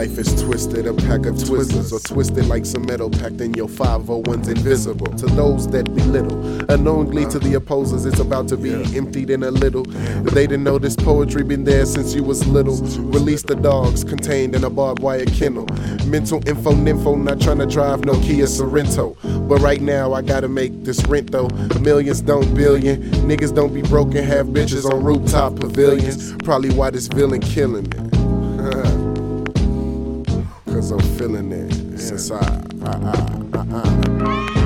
Life is twisted, a pack of twizzlers, or twisted like some metal packed in your 501's invisible. To those that belittle, unknowingly to the opposers, it's about to be emptied in a little. They didn't know this poetry been there since you was little. Release the dogs contained in a barbed wire kennel. Mental info, nympho, not trying to drive no Kia Sorento. But right now, I gotta make this rent though. Millions don't billion. Niggas don't be broken, have bitches on rooftop pavilions. Probably why this villain killing me. Cause I'm feeling it. It's inside. Uh, uh, uh, uh.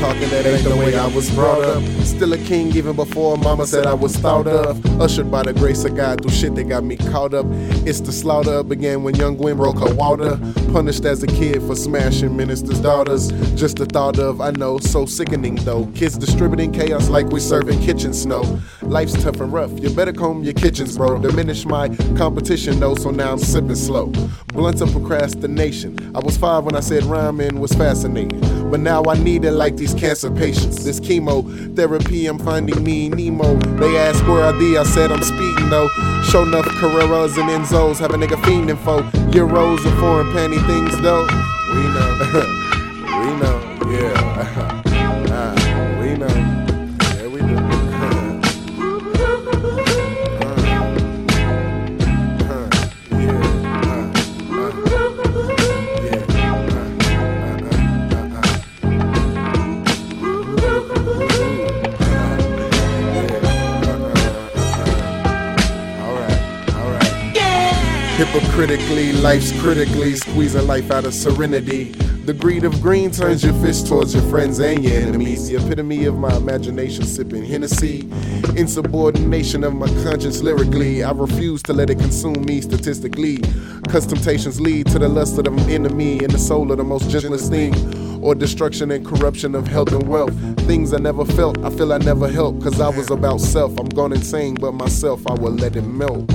Talking, that ain't the way I was brought up. Still a king even before mama said I was thought of. Ushered by the grace of God through shit that got me caught up. It's the slaughter began when young Gwen broke her water. Punished as a kid for smashing ministers' daughters. Just the thought of, I know, so sickening though. Kids distributing chaos like we serving kitchen snow. Life's tough and rough, you better comb your kitchens, bro. Diminish my competition though, so now I'm sipping slow. Blunts of procrastination. I was five when I said rhyming was fascinating. But now I need it like these cancer patients. This chemo therapy, I'm finding me Nemo. They ask where I be, I said I'm speeding though. Show enough Carreras and Enzos, have a nigga fiending for Euros and foreign panty things though. We know, we know, yeah. Hypocritically, life's critically squeezing life out of serenity. The greed of green turns your fist towards your friends and your enemies. The epitome of my imagination sipping Hennessy. Insubordination of my conscience lyrically. I refuse to let it consume me statistically. Cause temptations lead to the lust of the enemy and the soul of the most gentlest thing. Or destruction and corruption of health and wealth. Things I never felt, I feel I never helped. Cause I was about self. I'm gone insane, but myself, I will let it melt.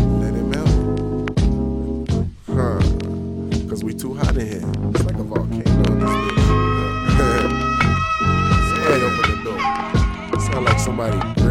Cause we too hot in here. It's like a volcano in this bitch. somebody open the door. Sound like somebody